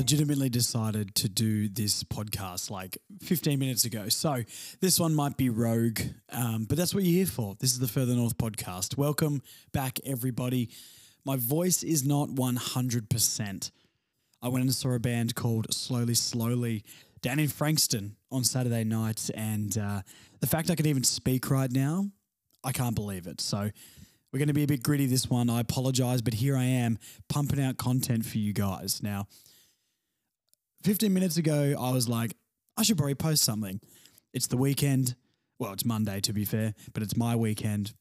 legitimately decided to do this podcast like 15 minutes ago. So this one might be rogue, um, but that's what you're here for. This is the Further North podcast. Welcome back, everybody. My voice is not 100%. I went and saw a band called Slowly Slowly down in Frankston on Saturday night, and uh, the fact I can even speak right now, I can't believe it. So we're going to be a bit gritty this one. I apologize, but here I am pumping out content for you guys. Now, 15 minutes ago, I was like, I should probably post something. It's the weekend. Well, it's Monday to be fair, but it's my weekend.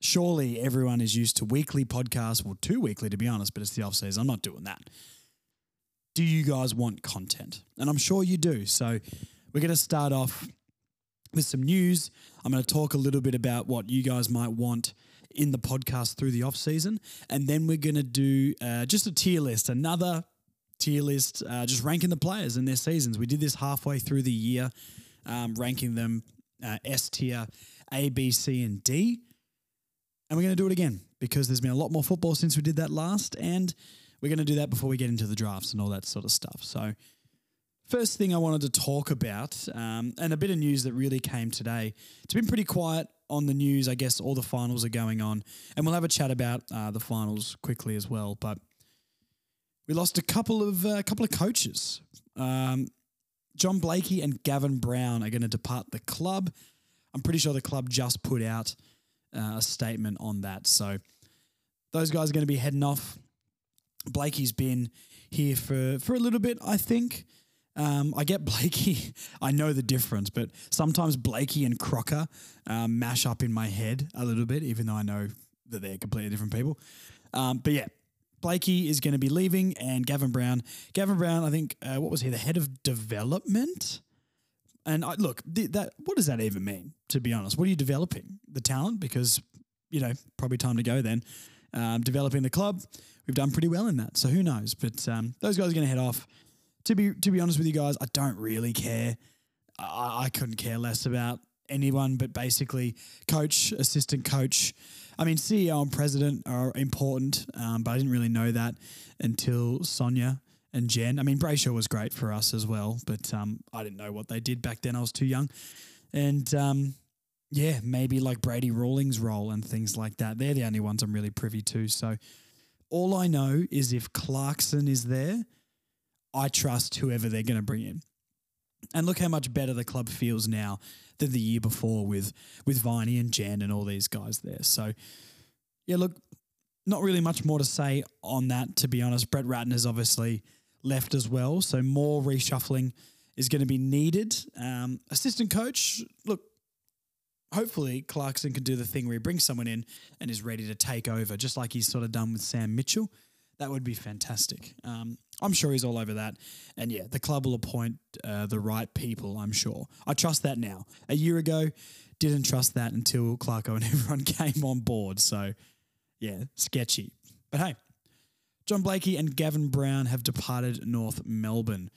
Surely everyone is used to weekly podcasts, well, two weekly to be honest, but it's the off season. I'm not doing that. Do you guys want content? And I'm sure you do. So we're going to start off with some news. I'm going to talk a little bit about what you guys might want in the podcast through the off season, and then we're going to do uh, just a tier list, another tier list, uh, just ranking the players and their seasons. We did this halfway through the year, um, ranking them uh, S tier, A, B, C, and D, and we're going to do it again because there's been a lot more football since we did that last, and we're going to do that before we get into the drafts and all that sort of stuff. So. First thing I wanted to talk about, um, and a bit of news that really came today. It's been pretty quiet on the news. I guess all the finals are going on, and we'll have a chat about uh, the finals quickly as well. But we lost a couple of a uh, couple of coaches. Um, John Blakey and Gavin Brown are going to depart the club. I'm pretty sure the club just put out uh, a statement on that. So those guys are going to be heading off. Blakey's been here for for a little bit, I think. Um, I get Blakey. I know the difference, but sometimes Blakey and Crocker um, mash up in my head a little bit, even though I know that they're completely different people. Um, but yeah, Blakey is going to be leaving, and Gavin Brown. Gavin Brown, I think, uh, what was he? The head of development. And I, look, th- that what does that even mean? To be honest, what are you developing? The talent, because you know, probably time to go then. Um, developing the club, we've done pretty well in that. So who knows? But um, those guys are going to head off to be to be honest with you guys, I don't really care. I, I couldn't care less about anyone, but basically, coach, assistant coach. I mean, CEO and president are important, um, but I didn't really know that until Sonja and Jen. I mean, Brayshaw was great for us as well, but um, I didn't know what they did back then. I was too young. And um, yeah, maybe like Brady Rawlings' role and things like that. They're the only ones I'm really privy to. So all I know is if Clarkson is there, I trust whoever they're going to bring in. And look how much better the club feels now than the year before with with Viney and Jen and all these guys there. So, yeah, look, not really much more to say on that, to be honest. Brett Ratten has obviously left as well, so more reshuffling is going to be needed. Um, assistant coach, look, hopefully Clarkson can do the thing where he brings someone in and is ready to take over, just like he's sort of done with Sam Mitchell. That would be fantastic. Um, I'm sure he's all over that. And yeah, the club will appoint uh, the right people, I'm sure. I trust that now. A year ago, didn't trust that until Clarko and everyone came on board. So yeah, sketchy. But hey, John Blakey and Gavin Brown have departed North Melbourne.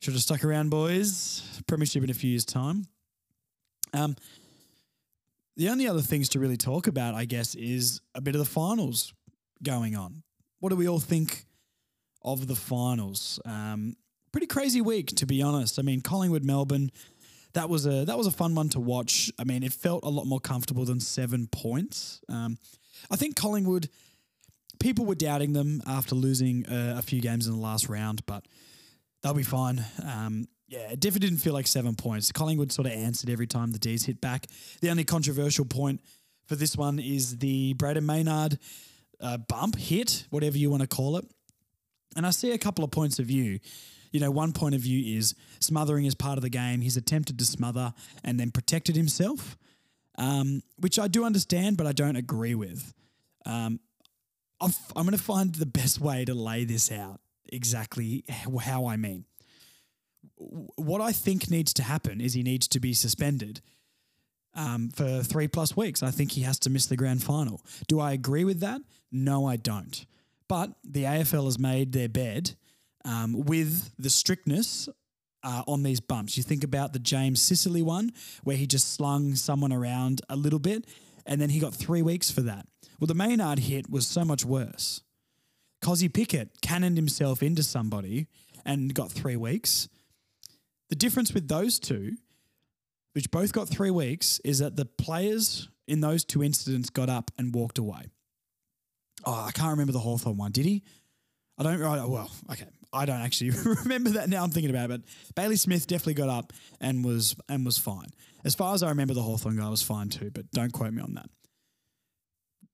Should have stuck around, boys. Premiership in a few years' time. Um, the only other things to really talk about, I guess, is a bit of the finals going on. What do we all think of the finals. Um, pretty crazy week, to be honest. I mean, Collingwood, Melbourne. That was a that was a fun one to watch. I mean, it felt a lot more comfortable than seven points. Um, I think Collingwood. People were doubting them after losing uh, a few games in the last round, but they'll be fine. Um, yeah, it definitely didn't feel like seven points. Collingwood sort of answered every time the D's hit back. The only controversial point for this one is the Brayden Maynard uh, bump, hit, whatever you want to call it. And I see a couple of points of view. You know, one point of view is smothering is part of the game. He's attempted to smother and then protected himself, um, which I do understand, but I don't agree with. Um, i am going to find the best way to lay this out exactly how I mean. What I think needs to happen is he needs to be suspended um, for three plus weeks. I think he has to miss the grand final. Do I agree with that? No, I don't. But the AFL has made their bed um, with the strictness uh, on these bumps. You think about the James Sicily one, where he just slung someone around a little bit, and then he got three weeks for that. Well, the Maynard hit was so much worse. Kozzy Pickett cannoned himself into somebody and got three weeks. The difference with those two, which both got three weeks, is that the players in those two incidents got up and walked away. Oh, I can't remember the Hawthorn one. Did he? I don't. Well, okay. I don't actually remember that now. I'm thinking about it, but Bailey Smith definitely got up and was and was fine. As far as I remember, the Hawthorn guy was fine too, but don't quote me on that.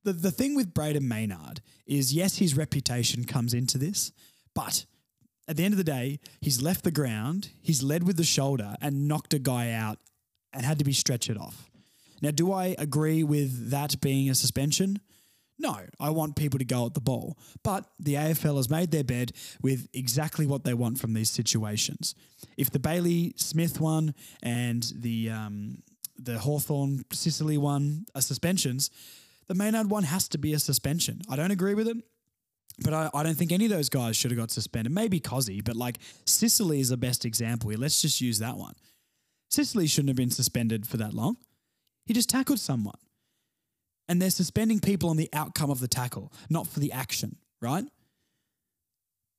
The the thing with Brayden Maynard is yes, his reputation comes into this, but at the end of the day, he's left the ground, he's led with the shoulder and knocked a guy out and had to be stretchered off. Now, do I agree with that being a suspension? No, I want people to go at the ball. But the AFL has made their bed with exactly what they want from these situations. If the Bailey Smith one and the um, the Hawthorn Sicily one are suspensions, the Maynard one has to be a suspension. I don't agree with it. But I, I don't think any of those guys should have got suspended. Maybe Kozzy, but like Sicily is the best example here. Let's just use that one. Sicily shouldn't have been suspended for that long. He just tackled someone. And they're suspending people on the outcome of the tackle, not for the action, right?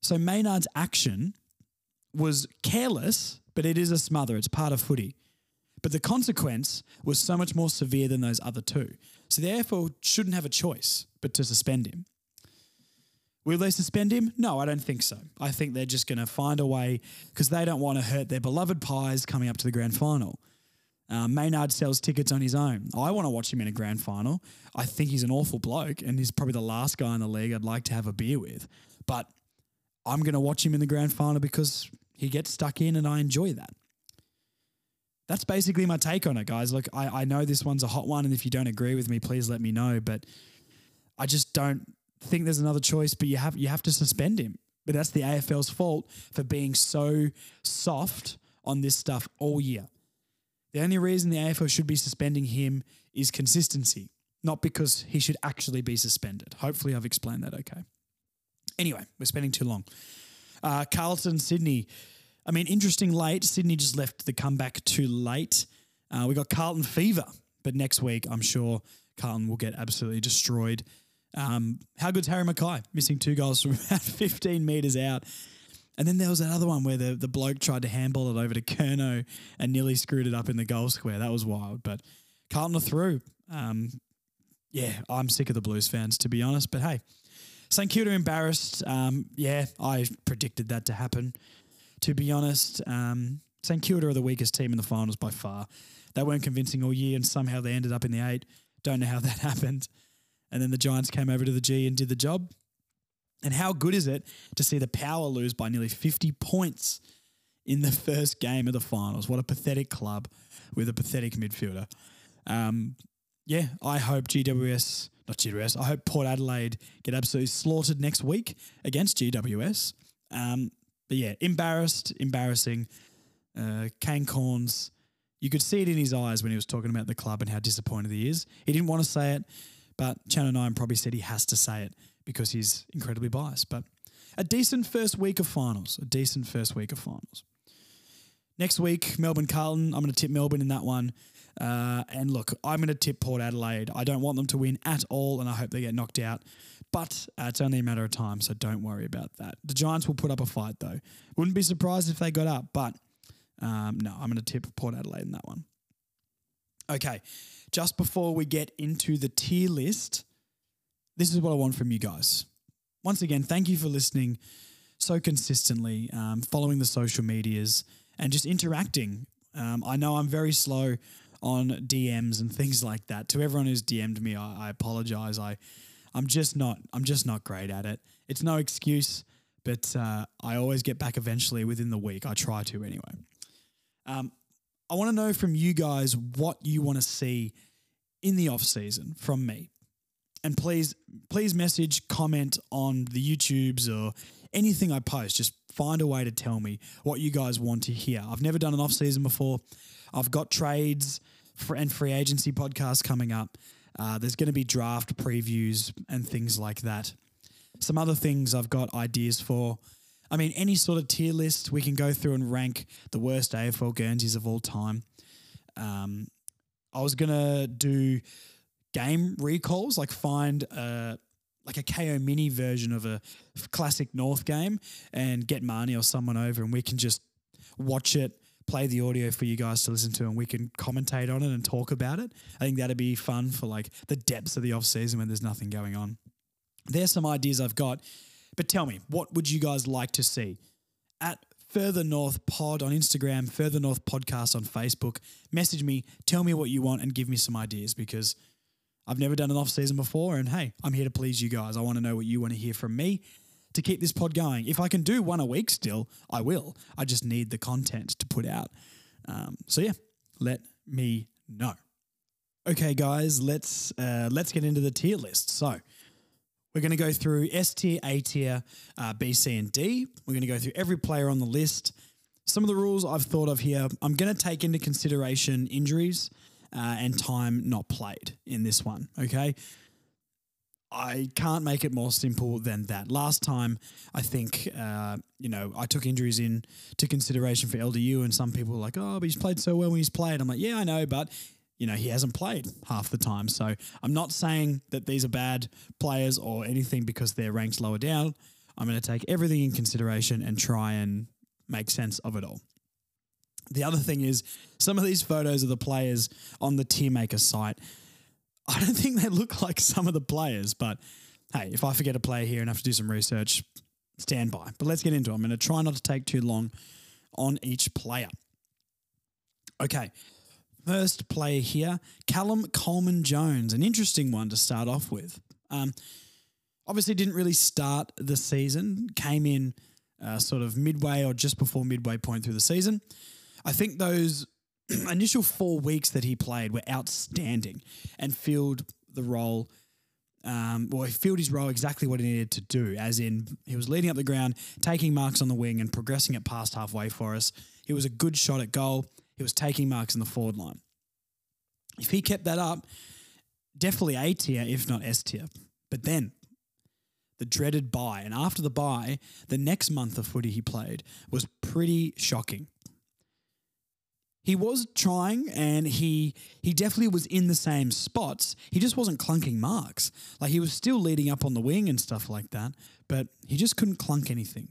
So Maynard's action was careless, but it is a smother. It's part of footy. But the consequence was so much more severe than those other two. So the AFL shouldn't have a choice but to suspend him. Will they suspend him? No, I don't think so. I think they're just going to find a way because they don't want to hurt their beloved Pies coming up to the grand final. Um, Maynard sells tickets on his own. I want to watch him in a grand final. I think he's an awful bloke, and he's probably the last guy in the league I'd like to have a beer with. But I'm going to watch him in the grand final because he gets stuck in, and I enjoy that. That's basically my take on it, guys. Look, I, I know this one's a hot one, and if you don't agree with me, please let me know. But I just don't think there's another choice, but you have you have to suspend him. But that's the AFL's fault for being so soft on this stuff all year. The only reason the AFL should be suspending him is consistency, not because he should actually be suspended. Hopefully, I've explained that okay. Anyway, we're spending too long. Uh, Carlton, Sydney. I mean, interesting late. Sydney just left the comeback too late. Uh, we got Carlton fever, but next week, I'm sure Carlton will get absolutely destroyed. Um, how good's Harry McKay? Missing two goals from about 15 metres out. And then there was that other one where the, the bloke tried to handball it over to Curnow and nearly screwed it up in the goal square. That was wild. But Carlton are through. Um, yeah, I'm sick of the Blues fans, to be honest. But hey, St Kilda embarrassed. Um, yeah, I predicted that to happen, to be honest. Um, St Kilda are the weakest team in the finals by far. They weren't convincing all year, and somehow they ended up in the eight. Don't know how that happened. And then the Giants came over to the G and did the job. And how good is it to see the Power lose by nearly 50 points in the first game of the finals? What a pathetic club with a pathetic midfielder. Um, yeah, I hope GWS, not GWS, I hope Port Adelaide get absolutely slaughtered next week against GWS. Um, but yeah, embarrassed, embarrassing. Uh, Kane Cornes, you could see it in his eyes when he was talking about the club and how disappointed he is. He didn't want to say it, but Channel 9 probably said he has to say it because he's incredibly biased. But a decent first week of finals, a decent first week of finals. Next week, Melbourne Carlton. I'm going to tip Melbourne in that one. Uh, and look, I'm going to tip Port Adelaide. I don't want them to win at all, and I hope they get knocked out. But uh, it's only a matter of time, so don't worry about that. The Giants will put up a fight, though. Wouldn't be surprised if they got up, but um, no, I'm going to tip Port Adelaide in that one. Okay, just before we get into the tier list, this is what I want from you guys. Once again, thank you for listening so consistently, um, following the social medias, and just interacting. Um, I know I'm very slow on DMs and things like that. To everyone who's DM'd me, I, I apologize. I, I'm just not. I'm just not great at it. It's no excuse, but uh, I always get back eventually within the week. I try to anyway. Um, I want to know from you guys what you want to see in the off season from me. And please, please message, comment on the YouTubes or anything I post. Just find a way to tell me what you guys want to hear. I've never done an off season before. I've got trades and free agency podcasts coming up. Uh, there's going to be draft previews and things like that. Some other things I've got ideas for. I mean, any sort of tier list, we can go through and rank the worst AFL Guernseys of all time. Um, I was going to do game recalls, like find a, like a KO mini version of a classic North game and get Marnie or someone over and we can just watch it, play the audio for you guys to listen to and we can commentate on it and talk about it. I think that'd be fun for like the depths of the off season when there's nothing going on. There's some ideas I've got, but tell me, what would you guys like to see? At Further North Pod on Instagram, Further North Podcast on Facebook. Message me, tell me what you want, and give me some ideas because I've never done an off season before. And hey, I'm here to please you guys. I want to know what you want to hear from me to keep this pod going. If I can do one a week still, I will. I just need the content to put out. Um, so yeah, let me know. Okay, guys, let's uh, let's get into the tier list. So we're going to go through S tier, A tier, uh, B, C, and D. We're going to go through every player on the list. Some of the rules I've thought of here, I'm going to take into consideration injuries uh, and time not played in this one. Okay. I can't make it more simple than that. Last time, I think, uh, you know, I took injuries into consideration for LDU, and some people were like, oh, but he's played so well when he's played. I'm like, yeah, I know, but you know, he hasn't played half the time. So I'm not saying that these are bad players or anything because they're ranked lower down. I'm going to take everything in consideration and try and make sense of it all. The other thing is, some of these photos of the players on the tier maker site, I don't think they look like some of the players, but hey, if I forget a player here and have to do some research, stand by. But let's get into it. I'm going to try not to take too long on each player. Okay, first player here, Callum Coleman Jones, an interesting one to start off with. Um, obviously, didn't really start the season, came in uh, sort of midway or just before midway point through the season. I think those initial four weeks that he played were outstanding and filled the role. Um, well, he filled his role exactly what he needed to do, as in he was leading up the ground, taking marks on the wing, and progressing it past halfway for us. He was a good shot at goal. He was taking marks in the forward line. If he kept that up, definitely A tier, if not S tier. But then the dreaded bye, and after the bye, the next month of footy he played was pretty shocking. He was trying and he he definitely was in the same spots. He just wasn't clunking marks. Like he was still leading up on the wing and stuff like that, but he just couldn't clunk anything.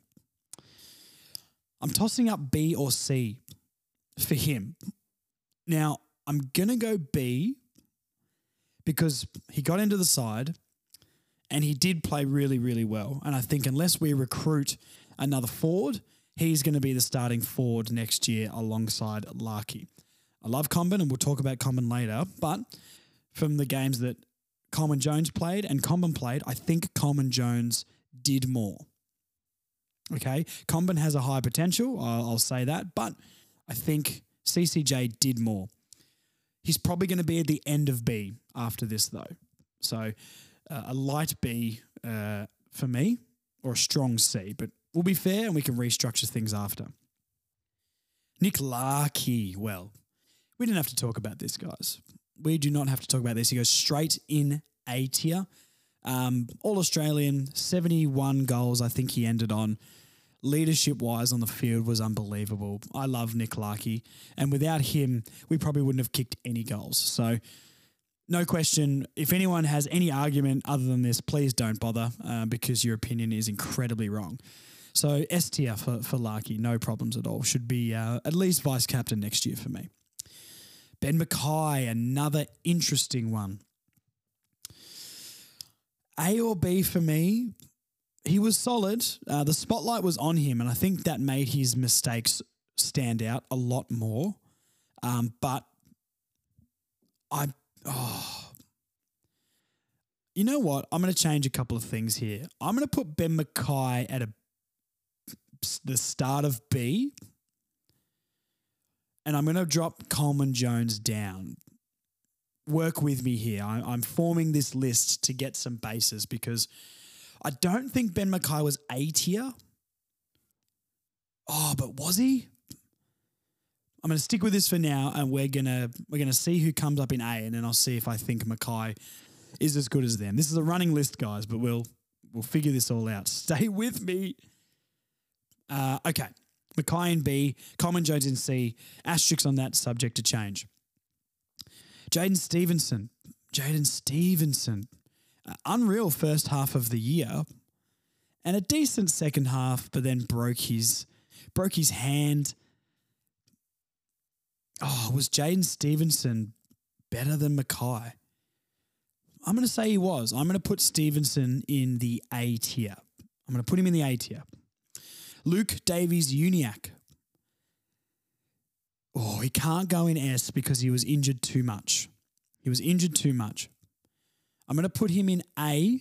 I'm tossing up B or C for him. Now, I'm going to go B because he got into the side and he did play really, really well. And I think unless we recruit another forward, he's going to be the starting forward next year alongside Larky. I love Comben and we'll talk about Comben later, but from the games that Coleman Jones played and Comben played, I think Coleman Jones did more. Okay, Comben has a high potential, I'll, I'll say that, but I think CCJ did more. He's probably going to be at the end of B after this, though. So uh, a light B uh, for me or a strong C, but we'll be fair and we can restructure things after. Nick Larkey, well, we didn't have to talk about this, guys. We do not have to talk about this. He goes straight in A tier. Um, All Australian, 71 goals, I think he ended on leadership wise on the field was unbelievable. I love Nick Larkey, and without him, we probably wouldn't have kicked any goals. So, no question. If anyone has any argument other than this, please don't bother uh, because your opinion is incredibly wrong. So, S tier for, for Larkey, no problems at all. Should be uh, at least vice captain next year for me. Ben McKay, another interesting one. A or B for me, he was solid. Uh, the spotlight was on him, and I think that made his mistakes stand out a lot more. Um, but I, oh, you know what? I'm going to change a couple of things here. I'm going to put Ben McKay at a the start of B, and I'm going to drop Coleman Jones down. Work with me here. I, I'm forming this list to get some bases because I don't think Ben McKay was A tier. Oh, but was he? I'm going to stick with this for now, and we're gonna we're gonna see who comes up in A, and then I'll see if I think McKay is as good as them. This is a running list, guys, but we'll we'll figure this all out. Stay with me. Uh, okay, McKay in B, Coleman Jones in C. Asterisks on that subject to change. Jaidyn Stephenson, Jaidyn Stephenson, unreal first half of the year, and a decent second half, but then broke his broke his hand. Oh, was Jaidyn Stephenson better than McKay? I'm going to say he was. I'm going to put Stephenson in the A tier. I'm going to put him in the A tier. Luke Davies Uniacke. Oh, he can't go in S because he was injured too much. He was injured too much. I'm going to put him in A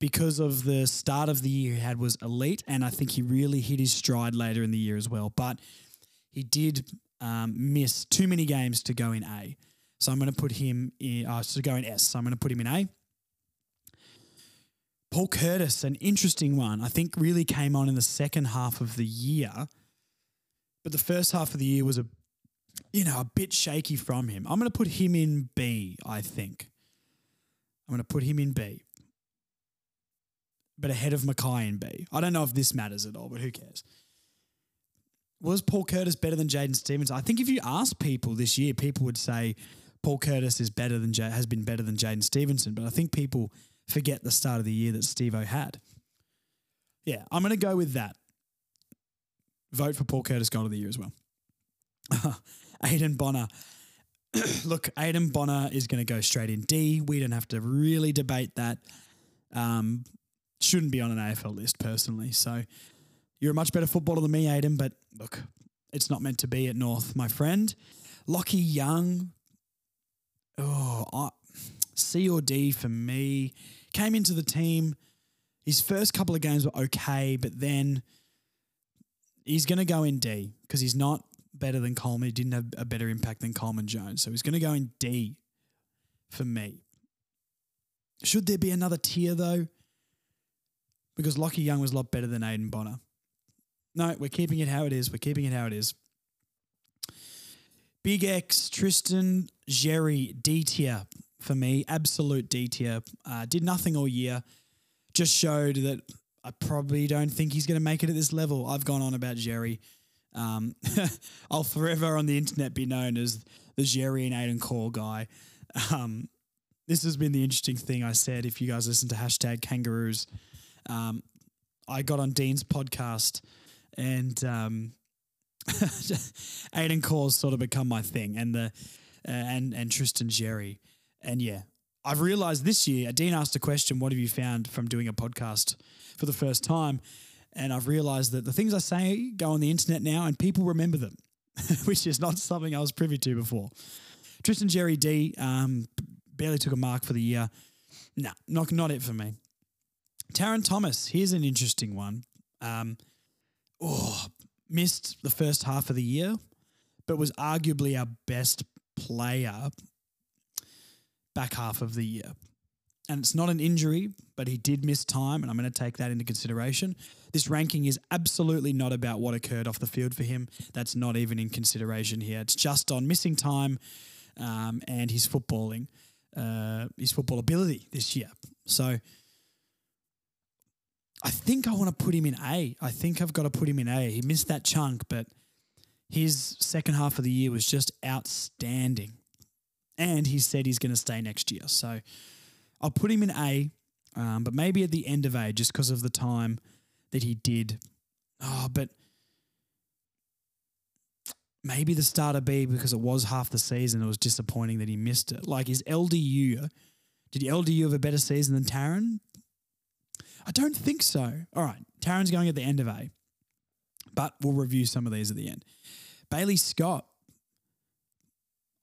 because of the start of the year he had was elite, and I think he really hit his stride later in the year as well. But he did um, miss too many games to go in A. So I'm going to put him in, uh, to go in S. So I'm going to put him in A. Paul Curtis, an interesting one, I think really came on in the second half of the year, but the first half of the year was a, you know, a bit shaky from him. I'm going to put him in B. I think. I'm going to put him in B, but ahead of McKay in B. I don't know if this matters at all, but who cares? Was Paul Curtis better than Jaden Stevens? I think if you ask people this year, people would say Paul Curtis is better than has been better than Jaidyn Stephenson. But I think people forget the start of the year that Steve O had. Yeah, I'm going to go with that. Vote for Paul Curtis goal of the year as well. Aiden Bonar. Look, Aiden Bonar is going to go straight in D. We don't have to really debate that. Um, shouldn't be on an AFL list personally. So you're a much better footballer than me, Aiden, but look, it's not meant to be at North, my friend. Lachie Young. Oh, I, C or D for me. Came into the team. His first couple of games were okay, but then he's going to go in D because he's not better than Coleman. He didn't have a better impact than Coleman Jones. So he's going to go in D for me. Should there be another tier though? Because Lachie Young was a lot better than Aiden Bonar. No, we're keeping it how it is. We're keeping it how it is. Big X, Tristan Xerri, D tier for me. Absolute D tier. Uh, did nothing all year. Just showed that I probably don't think he's going to make it at this level. I've gone on about Xerri. Um, I'll forever on the internet be known as the Xerri and Aidan Corr guy. Um, this has been the interesting thing I said. If you guys listen to hashtag kangaroos, um, I got on Dean's podcast and um, Aidan Corr's sort of become my thing, and the uh, and and Tristan Xerri, and yeah, I've realized this year. Dean asked a question: "What have you found from doing a podcast for the first time?" And I've realized that the things I say go on the internet now, and people remember them, which is not something I was privy to before. Tristan Xerri D um, barely took a mark for the year. No, nah, not not it for me. Tarryn Thomas, here's an interesting one. Um, oh, missed the first half of the year, but was arguably our best player back half of the year. And it's not an injury, but he did miss time, and I'm going to take that into consideration. This ranking is absolutely not about what occurred off the field for him. That's not even in consideration here. It's just on missing time um, and his footballing, uh, his football ability this year. So I think I want to put him in A. I think I've got to put him in A. He missed that chunk, but his second half of the year was just outstanding. And he said he's going to stay next year. So I'll put him in A, um, but maybe at the end of A just because of the time that he did. Oh, but maybe the start of B because it was half the season. It was disappointing that he missed it. Like, is LDU, did LDU have a better season than Tarryn? I don't think so. All right, Tarryn's going at the end of A, but we'll review some of these at the end. Bailey Scott,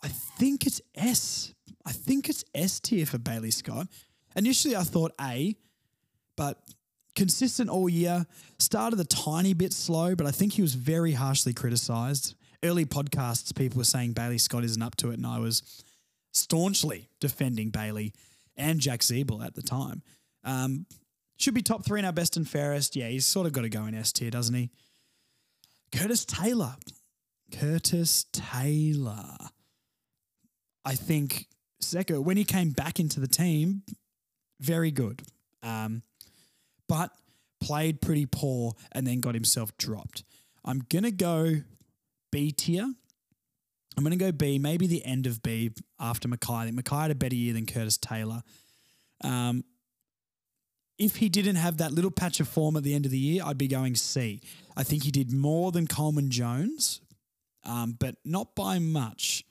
I think it's S. I think it's S tier for Bailey Scott. Initially, I thought A, but consistent all year. Started a tiny bit slow, but I think he was very harshly criticised. Early podcasts, people were saying Bailey Scott isn't up to it, and I was staunchly defending Bailey and Jack Ziebell at the time. Um, should be top three in our best and fairest. Yeah, he's sort of got to go in S tier, doesn't he? Curtis Taylor. Curtis Taylor. I think Seko, when he came back into the team, very good. Um, but played pretty poor and then got himself dropped. I'm going to go B tier. I'm going to go B, maybe the end of B after McKay. I think McKay had a better year than Curtis Taylor. Um, if he didn't have that little patch of form at the end of the year, I'd be going C. I think he did more than Coleman Jones, um, but not by much.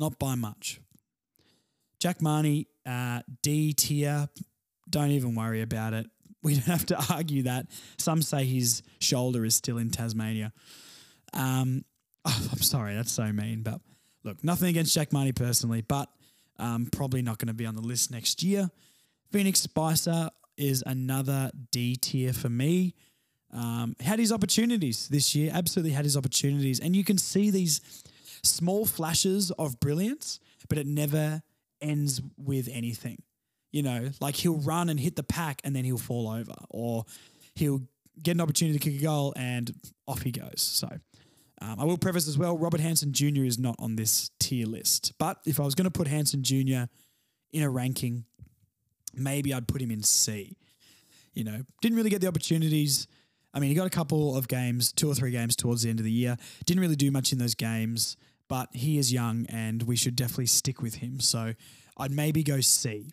Not by much. Jack Mahony, uh, D tier. Don't even worry about it. We don't have to argue that. Some say his shoulder is still in Tasmania. Um, oh, I'm sorry, that's so mean. But look, nothing against Jack Mahony personally, but um, probably not going to be on the list next year. Phoenix Spicer is another D tier for me. Um, had his opportunities this year, absolutely had his opportunities. And you can see these small flashes of brilliance, but it never ends with anything. You know, like he'll run and hit the pack and then he'll fall over, or he'll get an opportunity to kick a goal and off he goes. So um, I will preface as well Robert Hansen Jr. is not on this tier list. But if I was going to put Hansen Jr. in a ranking, maybe I'd put him in C. You know, didn't really get the opportunities. I mean, he got a couple of games, two or three games towards the end of the year. Didn't really do much in those games, but he is young and we should definitely stick with him. So I'd maybe go C.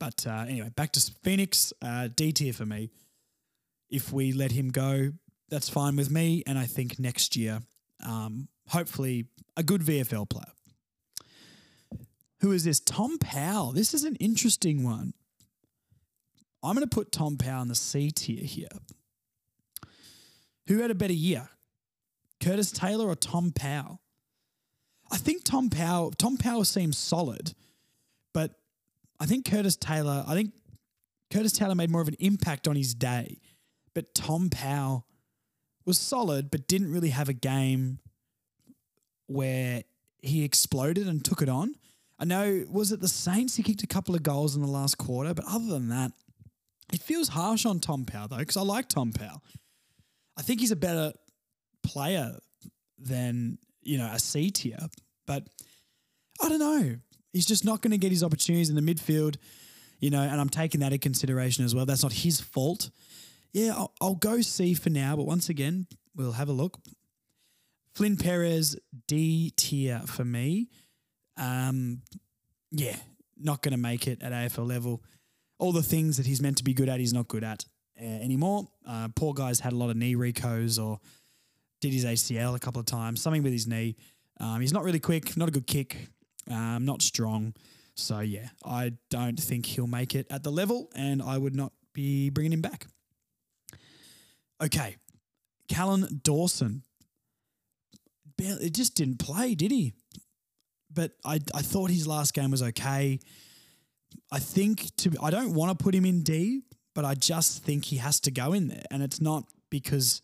But uh, anyway, back to Phoenix, uh, D tier for me. If we let him go, that's fine with me. And I think next year, um, hopefully, a good VFL player. Who is this? Tom Powell. This is an interesting one. I'm going to put Tom Powell in the C tier here. Who had a better year? Curtis Taylor or Tom Powell? I think Tom Powell Tom Powell seems solid, but I think Curtis Taylor, I think Curtis Taylor made more of an impact on his day. But Tom Powell was solid, but didn't really have a game where he exploded and took it on. I know, was it the Saints? He kicked a couple of goals in the last quarter, but other than that, it feels harsh on Tom Powell, though, because I like Tom Powell. I think he's a better player than, you know, a C tier, but I don't know. He's just not going to get his opportunities in the midfield, you know, and I'm taking that into consideration as well. That's not his fault. Yeah, I'll, I'll go C for now, but once again, we'll have a look. Flynn Perez, D tier for me. Um, yeah, not going to make it at AFL level. All the things that he's meant to be good at, he's not good at uh, anymore. Uh, poor guy's had a lot of knee recos or did his ACL a couple of times, something with his knee. Um, he's not really quick, not a good kick, um, not strong. So, yeah, I don't think he'll make it at the level, and I would not be bringing him back. Okay, Kallan Dawson. It just didn't play, did he? But I, I thought his last game was okay. I think to I don't want to put him in D, but I just think he has to go in there, and it's not because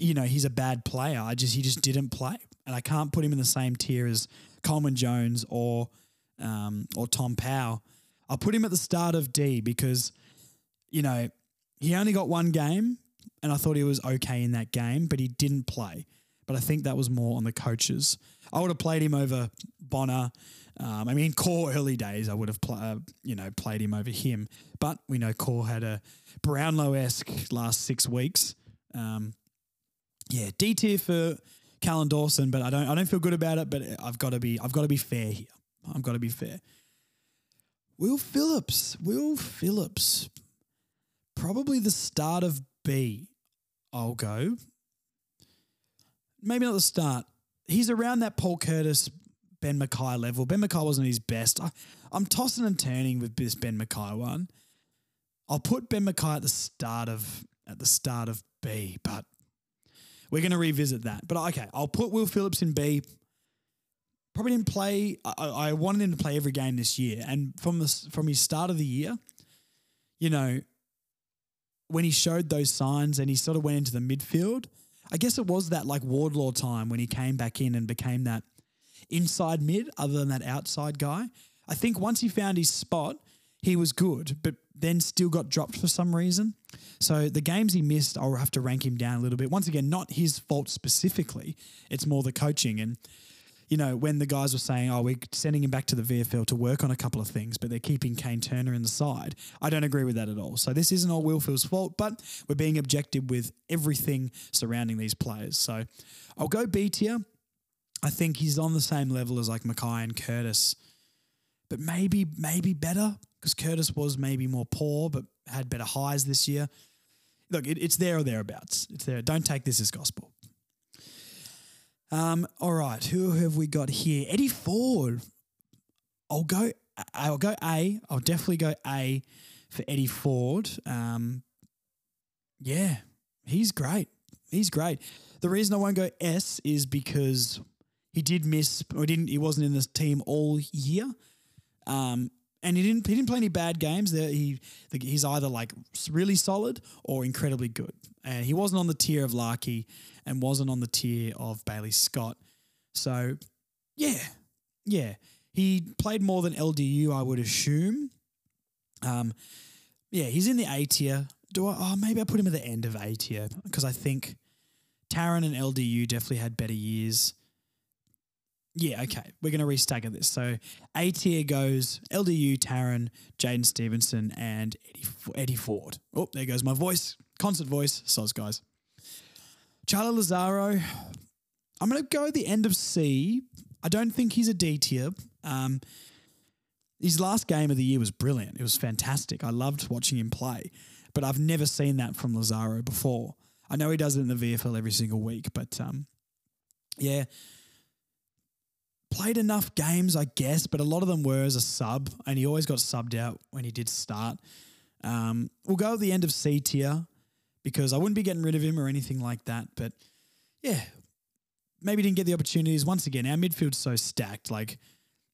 you know he's a bad player. I just he just didn't play, and I can't put him in the same tier as Coleman Jones or um, or Tom Powell. I'll put him at the start of D because you know he only got one game, and I thought he was okay in that game, but he didn't play. But I think that was more on the coaches. I would have played him over Bonar. Um, I mean, Corr early days, I would have pl- uh, you know played him over him. But we know Corr had a Brownlow esque last six weeks. Um, yeah, D tier for Kallan Dawson, but I don't I don't feel good about it. But I've got to be I've got to be fair here. I've got to be fair. Will Phillips, Will Phillips, probably the start of B. I'll go. Maybe not the start. He's around that Paul Curtis, Ben McKay level. Ben McKay wasn't his best. I, I'm tossing and turning with this Ben McKay one. I'll put Ben McKay at the start of at the start of B, but we're going to revisit that. But okay, I'll put Will Phillips in B. Probably didn't play. I, I wanted him to play every game this year, and from the from his start of the year, you know, when he showed those signs and he sort of went into the midfield, I guess it was that like Wardlaw time when he came back in and became that inside mid other than that outside guy. I think once he found his spot, he was good, but then still got dropped for some reason. So the games he missed, I'll have to rank him down a little bit. Once again, not his fault specifically. It's more the coaching. And you know, when the guys were saying, oh, we're sending him back to the VFL to work on a couple of things, but they're keeping Kayne Turner in the side, I don't agree with that at all. So this isn't all Phil's fault, but we're being objective with everything surrounding these players. So I'll go B tier. I think he's on the same level as like McKay and Curtis, but maybe, maybe better. Because Curtis was maybe more poor but had better highs this year. Look, it, it's there or thereabouts. It's there. Don't take this as gospel. Um, all right, who have we got here? Eddie Ford. I'll go. I'll go A. I'll definitely go A for Eddie Ford. Um, yeah, he's great. He's great. The reason I won't go S is because he did miss or didn't. He wasn't in this team all year. Um, and he didn't he didn't play any bad games. There he he's either like really solid or incredibly good. And he wasn't on the tier of Larkey and wasn't on the tier of Bailey Scott. So yeah, yeah, he played more than LDU, I would assume. Um, yeah, he's in the A tier. Do I? Oh, maybe I put him at the end of A tier because I think Tarryn and LDU definitely had better years. Yeah, okay. We're going to restagger this. So A tier goes LDU, Tarryn, Jaidyn Stephenson, and Eddie, Eddie Ford. Oh, there goes my voice. Concert voice. Soz, guys. Charlie Lazaro, I'm going to go the end of C. I don't think he's a D tier. Um, his last game of the year was brilliant. It was fantastic. I loved watching him play, but I've never seen that from Lazaro before. I know he does it in the VFL every single week, but um, yeah, played enough games, I guess, but a lot of them were as a sub, and he always got subbed out when he did start. Um, we'll go at the end of C tier because I wouldn't be getting rid of him or anything like that. But yeah, maybe didn't get the opportunities. Once again, our midfield's so stacked. Like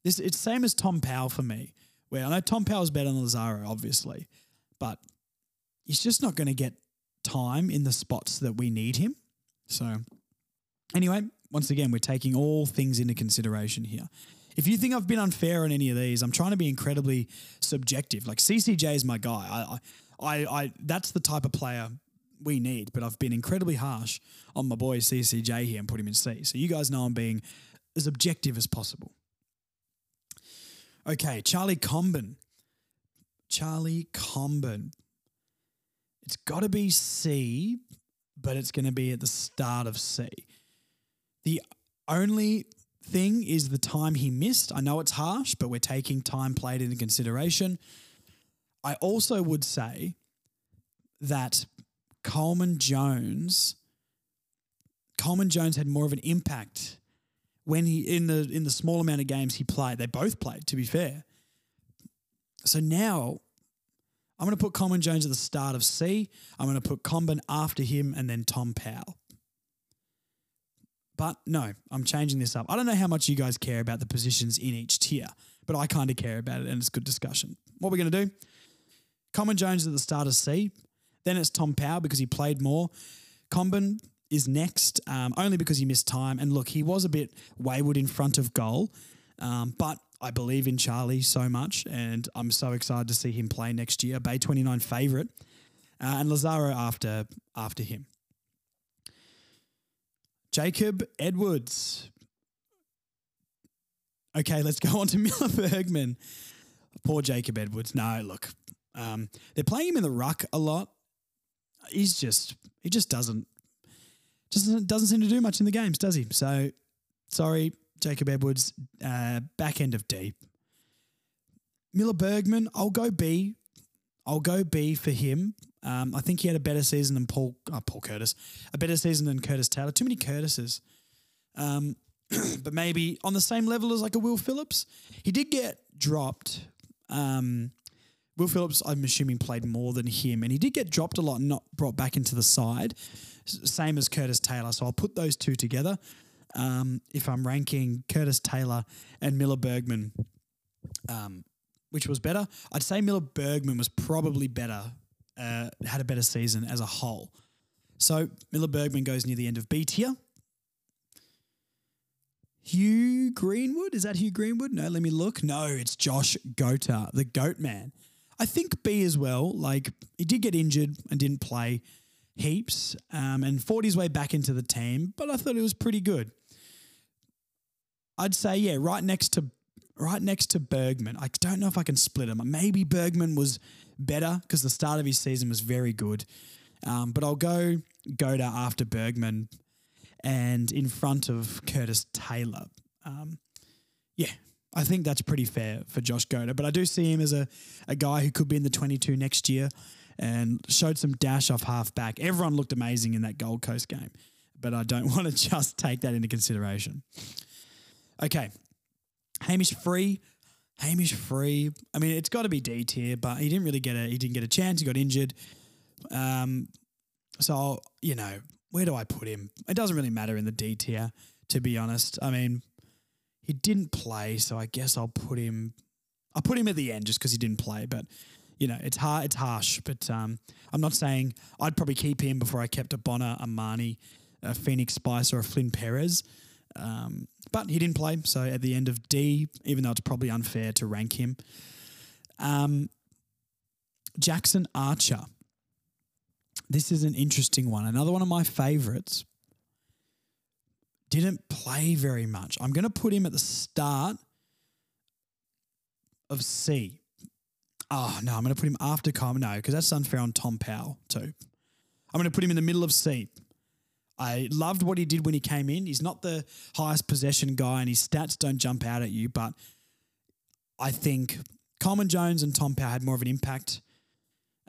this, it's same as Tom Powell for me. Where I know Tom Powell's better than Lazaro, obviously, but he's just not going to get time in the spots that we need him. So anyway, once again, we're taking all things into consideration here. If you think I've been unfair on any of these, I'm trying to be incredibly subjective. Like CCJ is my guy. I, I, I, that's the type of player we need. But I've been incredibly harsh on my boy CCJ here and put him in C. So you guys know I'm being as objective as possible. Okay, Charlie Comben. Charlie Comben. It's got to be C, but it's going to be at the start of C. The only thing is the time he missed. I know it's harsh, but we're taking time played into consideration. I also would say that Coleman Jones, Coleman Jones had more of an impact when he in the in the small amount of games he played. They both played, to be fair. So now I'm going to put Coleman Jones at the start of C. I'm going to put Comben after him and then Tom Powell. But no, I'm changing this up. I don't know how much you guys care about the positions in each tier, but I kind of care about it and it's good discussion. What we're going to do Coleman Jones at the start of C. Then it's Tom Powell because he played more. Comben is next, um, only because he missed time. And look, he was a bit wayward in front of goal, um, but I believe in Charlie so much, and I'm so excited to see him play next year. Bay 29 favourite, uh, and Lazaro after after him. Jacob Edwards. Okay, let's go on to Miller Bergman. Poor Jacob Edwards. No, look, um, they're playing him in the ruck a lot. He's just he just doesn't just doesn't seem to do much in the games, does he? So sorry, Jacob Edwards, uh, back end of D. Miller Bergman, I'll go B. I'll go B for him. Um, I think he had a better season than Paul oh, Paul Curtis, a better season than Curtis Taylor. Too many Curtises. Um, but maybe on the same level as like a Will Phillips. He did get dropped. Um, Will Phillips, I'm assuming, played more than him, and he did get dropped a lot and not brought back into the side, same as Curtis Taylor. So I'll put those two together. Um, if I'm ranking Curtis Taylor and Miller Bergman, um, which was better, I'd say Miller Bergman was probably better uh, had a better season as a whole. So Miller Bergman goes near the end of B tier. Hugh Greenwood is that Hugh Greenwood? No, let me look. No, it's Josh Goater, the Goat Man. I think B as well. Like he did get injured and didn't play heaps, um, and fought his way back into the team. But I thought it was pretty good. I'd say yeah, right next to right next to Bergman. I don't know if I can split them. Maybe Bergman was better because the start of his season was very good. Um, but I'll go Goater after Bergman and in front of Curtis Taylor. Um, yeah, I think that's pretty fair for Josh Goater. But I do see him as a, a guy who could be in the 22 next year and showed some dash off half back. Everyone looked amazing in that Gold Coast game, but I don't want to just take that into consideration. Okay. Hamish Free. Hamish Free. I mean, it's got to be D tier, but he didn't really get a he didn't get a chance. He got injured. Um, so you know, where do I put him? It doesn't really matter in the D tier, to be honest. I mean, he didn't play, so I guess I'll put him. I'll put him at the end just because he didn't play, but you know, it's hard. It's harsh, but um, I'm not saying I'd probably keep him before I kept a Bonar, a Mahony, a Phoenix Spice, or a Flynn Perez. Um, but he didn't play, so at the end of D, even though it's probably unfair to rank him. Um, Jackson Archer. This is an interesting one. Another one of my favorites. Didn't play very much. I'm going to put him at the start of C. Oh, no, I'm going to put him after Com. No, because that's unfair on Tom Powell, too. I'm going to put him in the middle of C. I loved what he did when he came in. He's not the highest possession guy, and his stats don't jump out at you, but I think Coleman Jones and Tom Powell had more of an impact.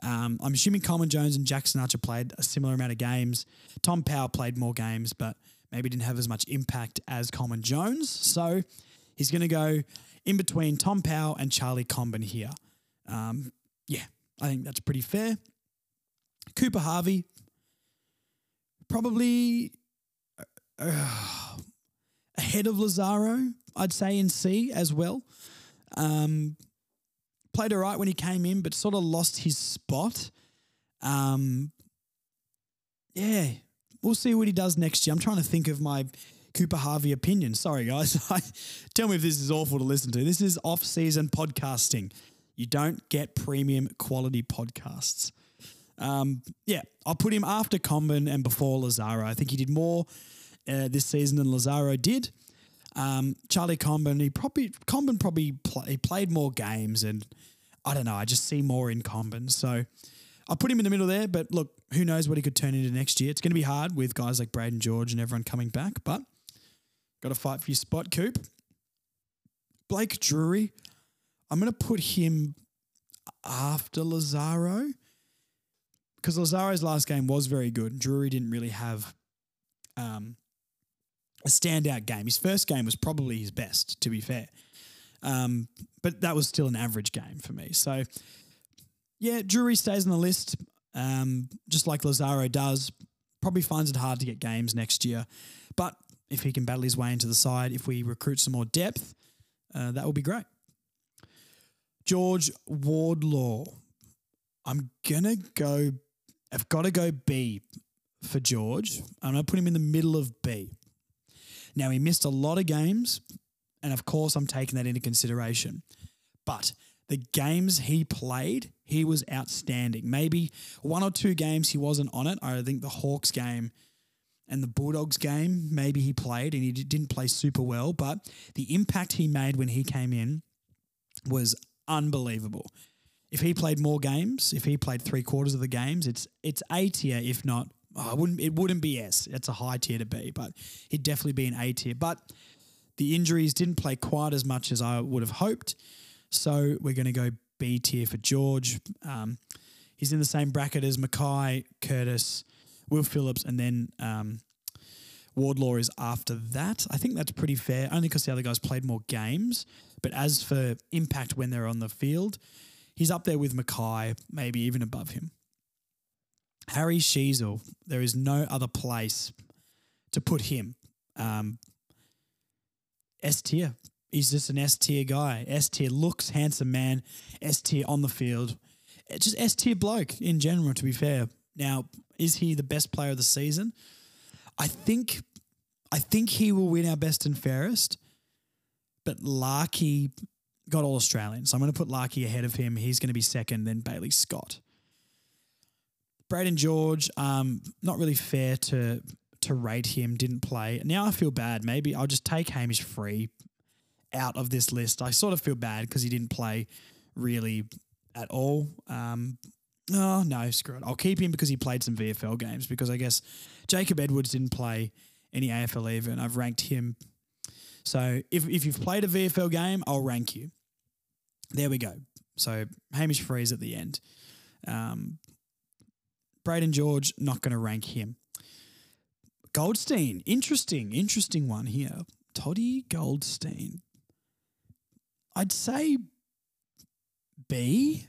Um, I'm assuming Coleman Jones and Jackson Archer played a similar amount of games. Tom Powell played more games, but maybe didn't have as much impact as Coleman Jones. So he's going to go in between Tom Powell and Charlie Comben here. Um, yeah, I think that's pretty fair. Cooper Harvey, probably uh, ahead of Lazzaro, I'd say in C as well. Um, played all right when he came in, but sort of lost his spot. Um, yeah, we'll see what he does next year. I'm trying to think of my Cooper Harvey opinion. Sorry, guys. Tell me if this is awful to listen to. This is off season podcasting. You don't get premium quality podcasts. Um, yeah, I'll put him after Comben and before Lazzaro. I think he did more uh, this season than Lazzaro did. Um, Charlie Comben, he probably Comben probably pl- he played more games, and I don't know. I just see more in Comben, so I'll put him in the middle there. But look, who knows what he could turn into next year? It's going to be hard with guys like Braden George and everyone coming back, but got to fight for your spot, Coop. Blake Drury, I'm going to put him after Lazzaro because Lazzaro's last game was very good. Drury didn't really have um, a standout game. His first game was probably his best, to be fair. Um, but that was still an average game for me. So, yeah, Drury stays on the list, um, just like Lazzaro does. Probably finds it hard to get games next year. But if he can battle his way into the side, if we recruit some more depth, uh, that will be great. George Wardlaw. I'm going to go I've got to go B for George. I'm going to put him in the middle of B. Now, he missed a lot of games, and of course, I'm taking that into consideration. But the games he played, he was outstanding. Maybe one or two games he wasn't on it. I think the Hawks game and the Bulldogs game, maybe he played and he didn't play super well, but the impact he made when he came in was unbelievable if he played more games, if he played three quarters of the games, it's it's A tier, if not, oh, it wouldn't it wouldn't be S. It's a high tier to B, but he'd definitely be an A tier. But the injuries didn't play quite as much as I would have hoped, so we're going to go B tier for George. Um, he's in the same bracket as McKay, Curtis, Will Phillips, and then um, Wardlaw is after that. I think that's pretty fair, only because the other guys played more games. But as for impact when they're on the field, He's up there with McKay, maybe even above him. Harry Sheezel, there is no other place to put him. Um, S tier. He's just an S tier guy. S tier looks, handsome man. S tier on the field. It's just S tier bloke in general, to be fair. Now, is he the best player of the season? I think I think he will win our best and fairest. But Larkey got all Australian. So I'm going to put Larkey ahead of him. He's going to be second, then Bailey Scott. Braden George, um, not really fair to to rate him. Didn't play. Now I feel bad. Maybe I'll just take Hamish Free out of this list. I sort of feel bad because he didn't play really at all. Um, oh no, screw it. I'll keep him because he played some VFL games. Because I guess Jacob Edwards didn't play any AFL and I've ranked him So if, if you've played a VFL game, I'll rank you. There we go. So Hamish Free's at the end. Um, Brayden George, not going to rank him. Goldstein, interesting, interesting one here. Toddy Goldstein. I'd say B.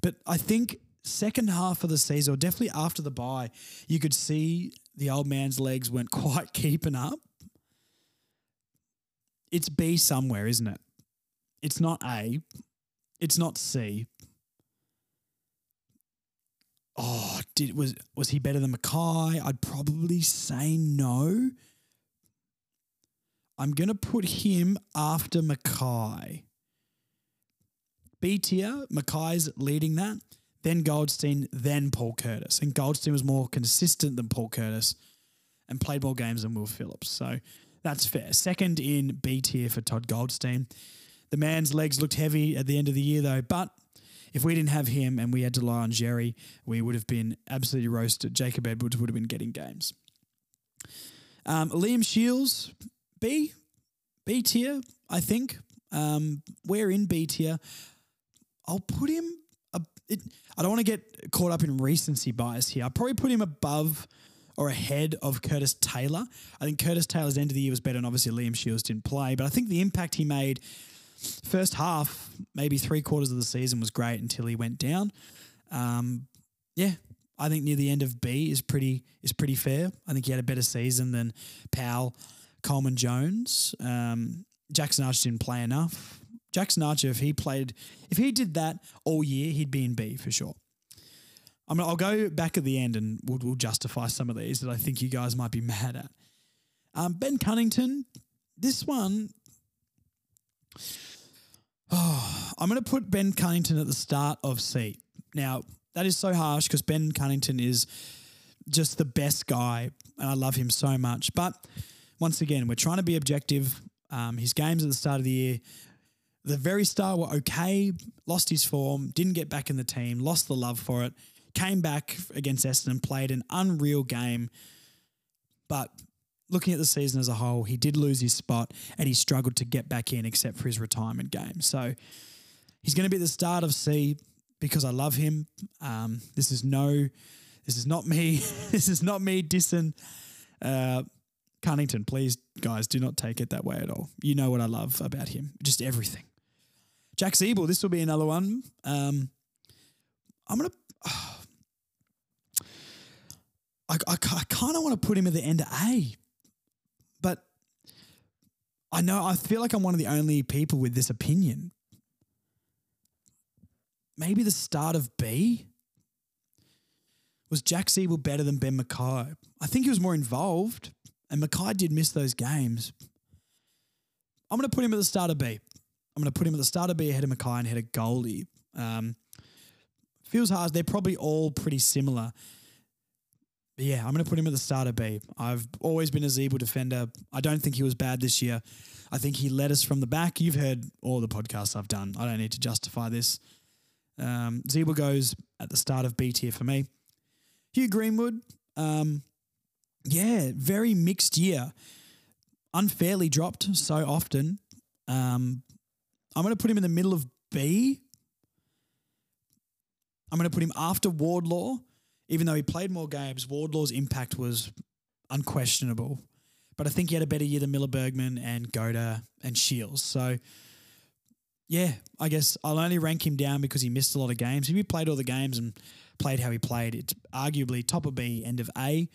But I think second half of the season, or definitely after the bye, you could see the old man's legs weren't quite keeping up. It's B somewhere, isn't it? It's not A. It's not C. Oh, did was was he better than McKay? I'd probably say no. I'm gonna put him after McKay. B tier, McKay's leading that, then Goldstein, then Paul Curtis. And Goldstein was more consistent than Paul Curtis and played more games than Will Phillips. So that's fair. Second in B tier for Todd Goldstein. The man's legs looked heavy at the end of the year, though, but if we didn't have him and we had to rely on Xerri, we would have been absolutely roasted. Jacob Edwards would have been getting games. Um, Liam Shields, B, B tier, I think. Um, we're in B tier. I'll put him. It, I don't want to get caught up in recency bias here. I'll probably put him above or ahead of Curtis Taylor. I think Curtis Taylor's end of the year was better, and obviously Liam Shields didn't play. But I think the impact he made first half, maybe three quarters of the season was great until he went down. Um, yeah, I think near the end of B is pretty is pretty fair. I think he had a better season than Powell, Coleman Jones. Um, Jackson Archer didn't play enough. Jackson Archer, if he played, if he did that all year, he'd be in B for sure. I mean, I'll go back at the end and we'll, we'll justify some of these that I think you guys might be mad at. Um, ben Cunnington, this one, Oh, I'm going to put Ben Cunnington at the start of C. Now, that is so harsh because Ben Cunnington is just the best guy, and I love him so much. But once again, we're trying to be objective. Um, his games at the start of the year, the very start were okay, lost his form, didn't get back in the team, lost the love for it, came back against Essendon, played an unreal game. But looking at the season as a whole, he did lose his spot and he struggled to get back in except for his retirement game. So he's going to be the start of C because I love him. Um, this is no, this is not me. this is not me dissing uh, Cunnington. Please, guys, do not take it that way at all. You know what I love about him, just everything. Jack Ziebell, this will be another one. Um, I'm going to. I, I, I kind of want to put him at the end of A I know I feel like I'm one of the only people with this opinion. Maybe the start of B was Jack Ziebell better than Ben McKay? I think he was more involved, and McKay did miss those games. I'm going to put him at the start of B. I'm going to put him at the start of B ahead of McKay and ahead of Goldie. Um, feels hard. They're probably all pretty similar yeah, I'm going to put him at the start of B. I've always been a Ziebell defender. I don't think he was bad this year. I think he led us from the back. You've heard all the podcasts I've done. I don't need to justify this. Um, Ziebell goes at the start of B tier for me. Hugh Greenwood, um, yeah, very mixed year. Unfairly dropped so often. Um, I'm going to put him in the middle of B. I'm going to put him after Wardlaw even though he played more games, Wardlaw's impact was unquestionable. But I think he had a better year than Miller Bergman and Goater and Shields. So, yeah, I guess I'll only rank him down because he missed a lot of games. If he played all the games and played how he played, it's arguably top of B, end of A.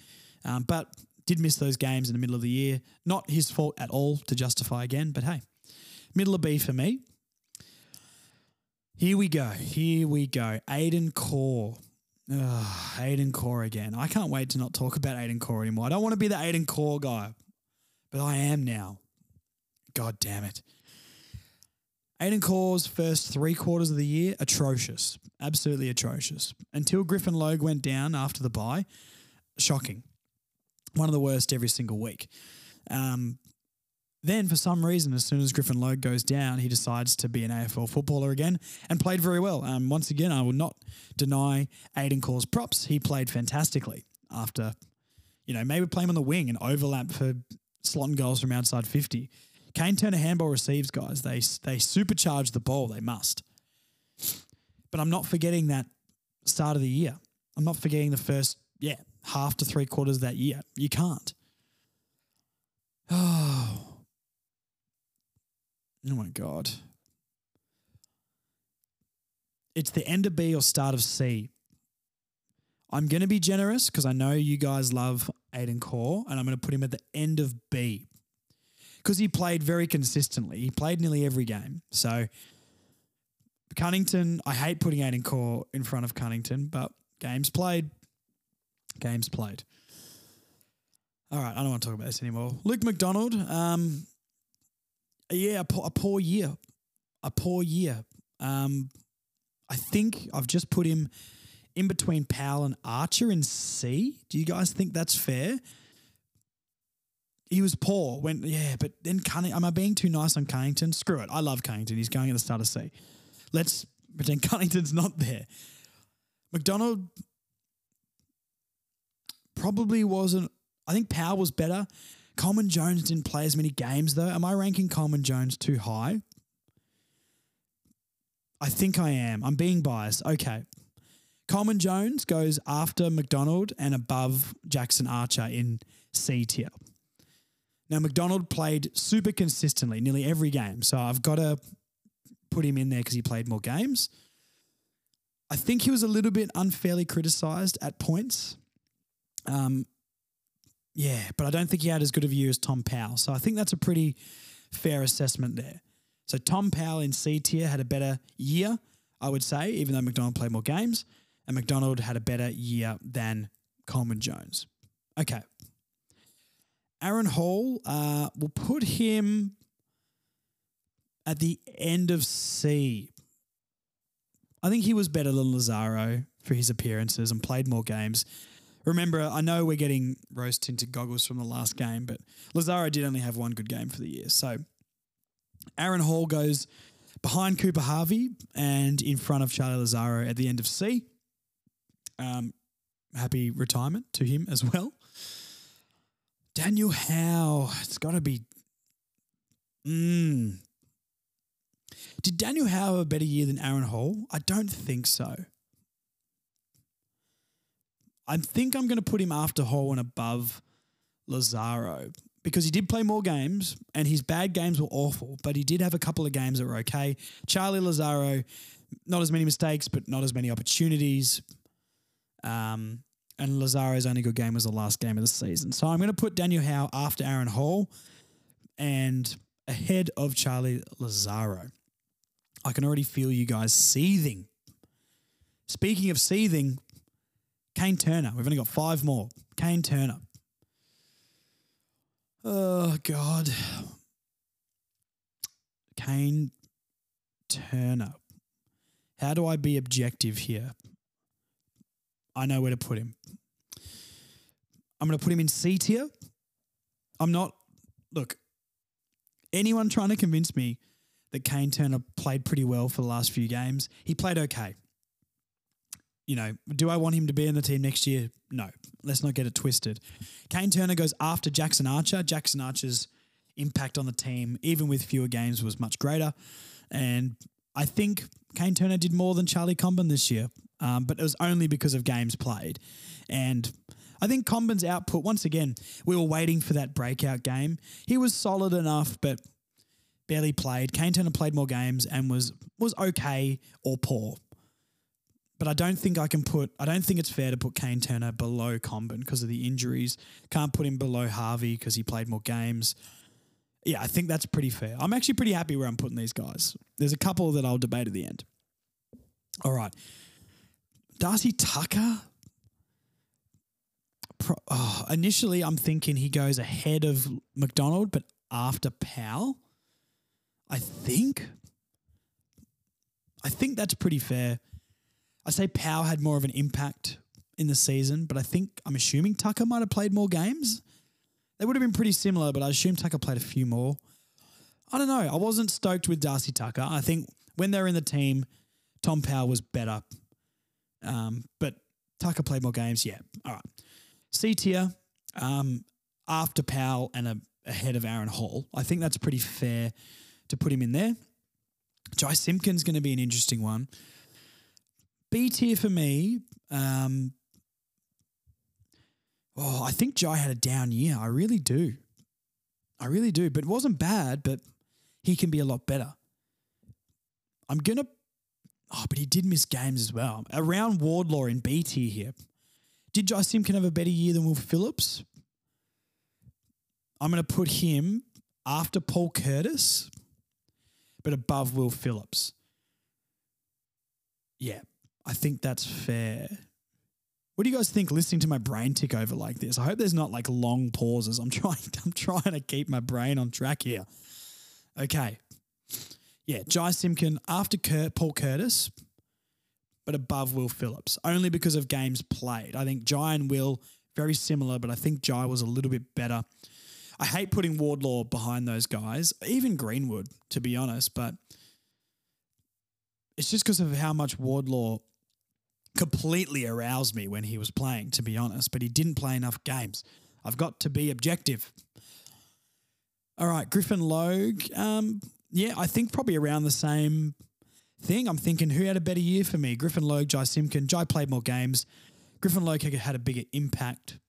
Um, but did miss those games in the middle of the year. Not his fault at all to justify again, but hey, middle of B for me. Here we go. Here we go. Aidan Corr. Ugh, Aidan Corr again. I can't wait to not talk about Aidan Corr anymore. I don't want to be the Aidan Corr guy, but I am now. God damn it. Aidan Corr's first three quarters of the year, atrocious. Absolutely atrocious. Until Griffin Logue went down after the bye, shocking. One of the worst every single week. Um, then, for some reason, as soon as Griffin Logue goes down, he decides to be an AFL footballer again and played very well. Um, once again, I will not deny Aidan Corr's props. He played fantastically after, you know, maybe play him on the wing and overlap for slotting goals from outside 50. Kayne Turner handball receives, guys. They, they supercharge the ball. They must. But I'm not forgetting that start of the year. I'm not forgetting the first, yeah, half to three quarters of that year. You can't. Oh. Oh my God. It's the end of B or start of C. I'm going to be generous because I know you guys love Aidan Corr, and I'm going to put him at the end of B because he played very consistently. He played nearly every game. So Cunnington, I hate putting Aidan Corr in front of Cunnington, but games played. Games played. All right, I don't want to talk about this anymore. Luke McDonald, um, yeah, a poor, a poor year, a poor year. Um, I think I've just put him in between Powell and Archer in C. Do you guys think that's fair? He was poor when, yeah, but then Cunning, am I being too nice on Cunnington? Screw it. I love Cunnington. He's going at the start of C. Let's pretend Cunnington's not there. McDonald probably wasn't, I think Powell was better. Coleman Jones didn't play as many games though. Am I ranking Coleman Jones too high? I think I am. I'm being biased. Okay. Coleman Jones goes after McDonald and above Jackson Archer in C tier. Now, McDonald played super consistently nearly every game. So I've got to put him in there because he played more games. I think he was a little bit unfairly criticised at points. Um, yeah, but I don't think he had as good of a year as Tom Powell. So I think that's a pretty fair assessment there. So Tom Powell in C tier had a better year, I would say, even though McDonald played more games and McDonald had a better year than Coleman Jones. Okay. Aaron Hall, uh, will put him at the end of C. I think he was better than Lazzaro for his appearances and played more games. Remember, I know we're getting rose tinted goggles from the last game, but Lazzaro did only have one good game for the year. So Aaron Hall goes behind Cooper Harvey and in front of Charlie Lazzaro at the end of C. Um, happy retirement to him as well. Daniel Howe, it's got to be. Mm. Did Daniel Howe have a better year than Aaron Hall? I don't think so. I think I'm going to put him after Hall and above Lazzaro because he did play more games and his bad games were awful, but he did have a couple of games that were okay. Charlie Lazzaro, not as many mistakes, but not as many opportunities. Um, and Lazzaro's only good game was the last game of the season. So I'm going to put Daniel Howe after Aaron Hall and ahead of Charlie Lazzaro. I can already feel you guys seething. Speaking of seething, Kayne Turner. We've only got five more. Kayne Turner. Oh, God. Kayne Turner. How do I be objective here? I know where to put him. I'm going to put him in C tier. I'm not, look, anyone trying to convince me that Kayne Turner played pretty well for the last few games, he played okay. You know, do I want him to be in the team next year? No. Let's not get it twisted. Kayne Turner goes after Jackson Archer. Jackson Archer's impact on the team, even with fewer games, was much greater. And I think Kayne Turner did more than Charlie Comben this year um, but it was only because of games played. And I think Comben's output, once again, we were waiting for that breakout game. He was solid enough, but barely played. Kayne Turner played more games and was was okay or poor. But I don't think I can put. I don't think it's fair to put Kayne Turner below Comben because of the injuries. Can't put him below Harvey because he played more games. Yeah, I think that's pretty fair. I'm actually pretty happy where I'm putting these guys. There's a couple that I'll debate at the end. All right. Darcy Tucker. Pro, oh, initially, I'm thinking he goes ahead of McDonald, but after Powell. I think. I think that's pretty fair. I say Powell had more of an impact in the season, but I think I'm assuming Tucker might have played more games. They would have been pretty similar, but I assume Tucker played a few more. I don't know. I wasn't stoked with Darcy Tucker. I think when they're in the team, Tom Powell was better um, but Tucker played more games. Yeah. All right. C tier, um, after Powell and a, ahead of Aaron Hall. I think that's pretty fair to put him in there. Jy Simpkin's going to be an interesting one. B tier for me. Um, oh, I think Jy had a down year. I really do. I really do. But it wasn't bad, but he can be a lot better. I'm going to. Oh, but he did miss games as well. Around Wardlaw in B tier here. Did Jy Simpkin have a better year than Will Phillips? I'm going to put him after Paul Curtis, but above Will Phillips. Yeah, I think that's fair. What do you guys think listening to my brain tick over like this? I hope there's not like long pauses. I'm trying I'm trying to keep my brain on track here. Okay. Yeah, Jy Simpkin after Kurt, Paul Curtis, but above Will Phillips, only because of games played. I think Jy and Will very similar, but I think Jy was a little bit better. I hate putting Wardlaw behind those guys, even Greenwood, to be honest, but it's just because of how much Wardlaw completely aroused me when he was playing, to be honest, but he didn't play enough games. I've got to be objective. All right, Griffin Logue. Um, yeah, I think probably around the same thing. I'm thinking who had a better year for me? Griffin Logue, Jy Simpkin. Jy played more games. Griffin Logue had a bigger impact.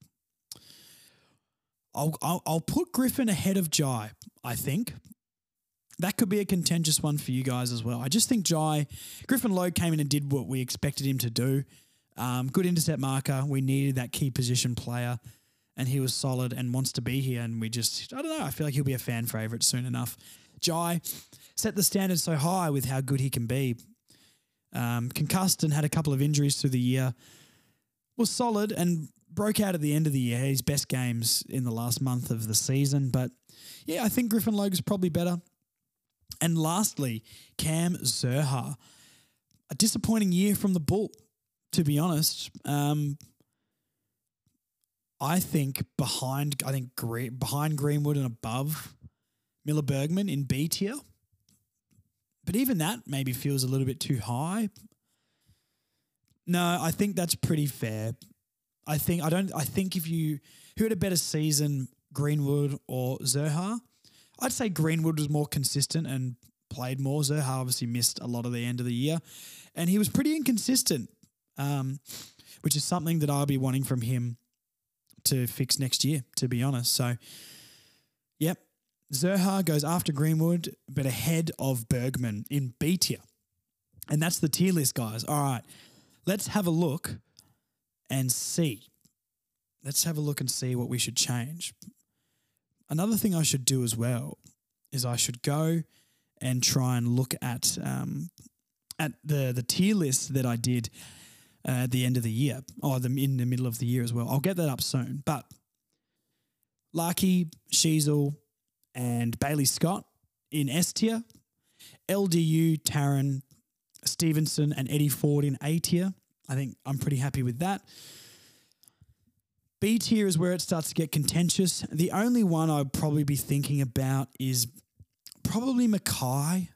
I'll, I'll, I'll put Griffin ahead of Jy, I think. That could be a contentious one for you guys as well. I just think Jy, Griffin Logue came in and did what we expected him to do. Um, good intercept marker. We needed that key position player, and he was solid and wants to be here. And we just, I don't know, I feel like he'll be a fan favorite soon enough. Jy set the standard so high with how good he can be. Um, concussed and had a couple of injuries through the year. Was solid and broke out at the end of the year. His best games in the last month of the season. But yeah, I think Griffin Logue is probably better. And lastly, Cam Zurhaar. A disappointing year from the Bull, to be honest. Um, I think behind, I think behind Greenwood and above Miller Bergman in B tier. But even that maybe feels a little bit too high. No, I think that's pretty fair. I think I don't. I think if you who had a better season, Greenwood or Zurhaar, I'd say Greenwood was more consistent and played more. Zurhaar obviously missed a lot of the end of the year, and he was pretty inconsistent, um, which is something that I'll be wanting from him to fix next year. To be honest, so yep, Zurhaar goes after Greenwood, but ahead of Bergman in B tier, and that's the tier list, guys. All right, let's have a look and see. Let's have a look and see what we should change. Another thing I should do as well is I should go and try and look at um, at the the tier list that I did uh, at the end of the year, or the, in the middle of the year as well. I'll get that up soon. But Larkey, Sheezel, and Bailey Scott in S tier, LDU, Tarryn, Stephenson, and Eddie Ford in A tier. I think I'm pretty happy with that. B tier is where it starts to get contentious. The only one I'd probably be thinking about is probably McKay.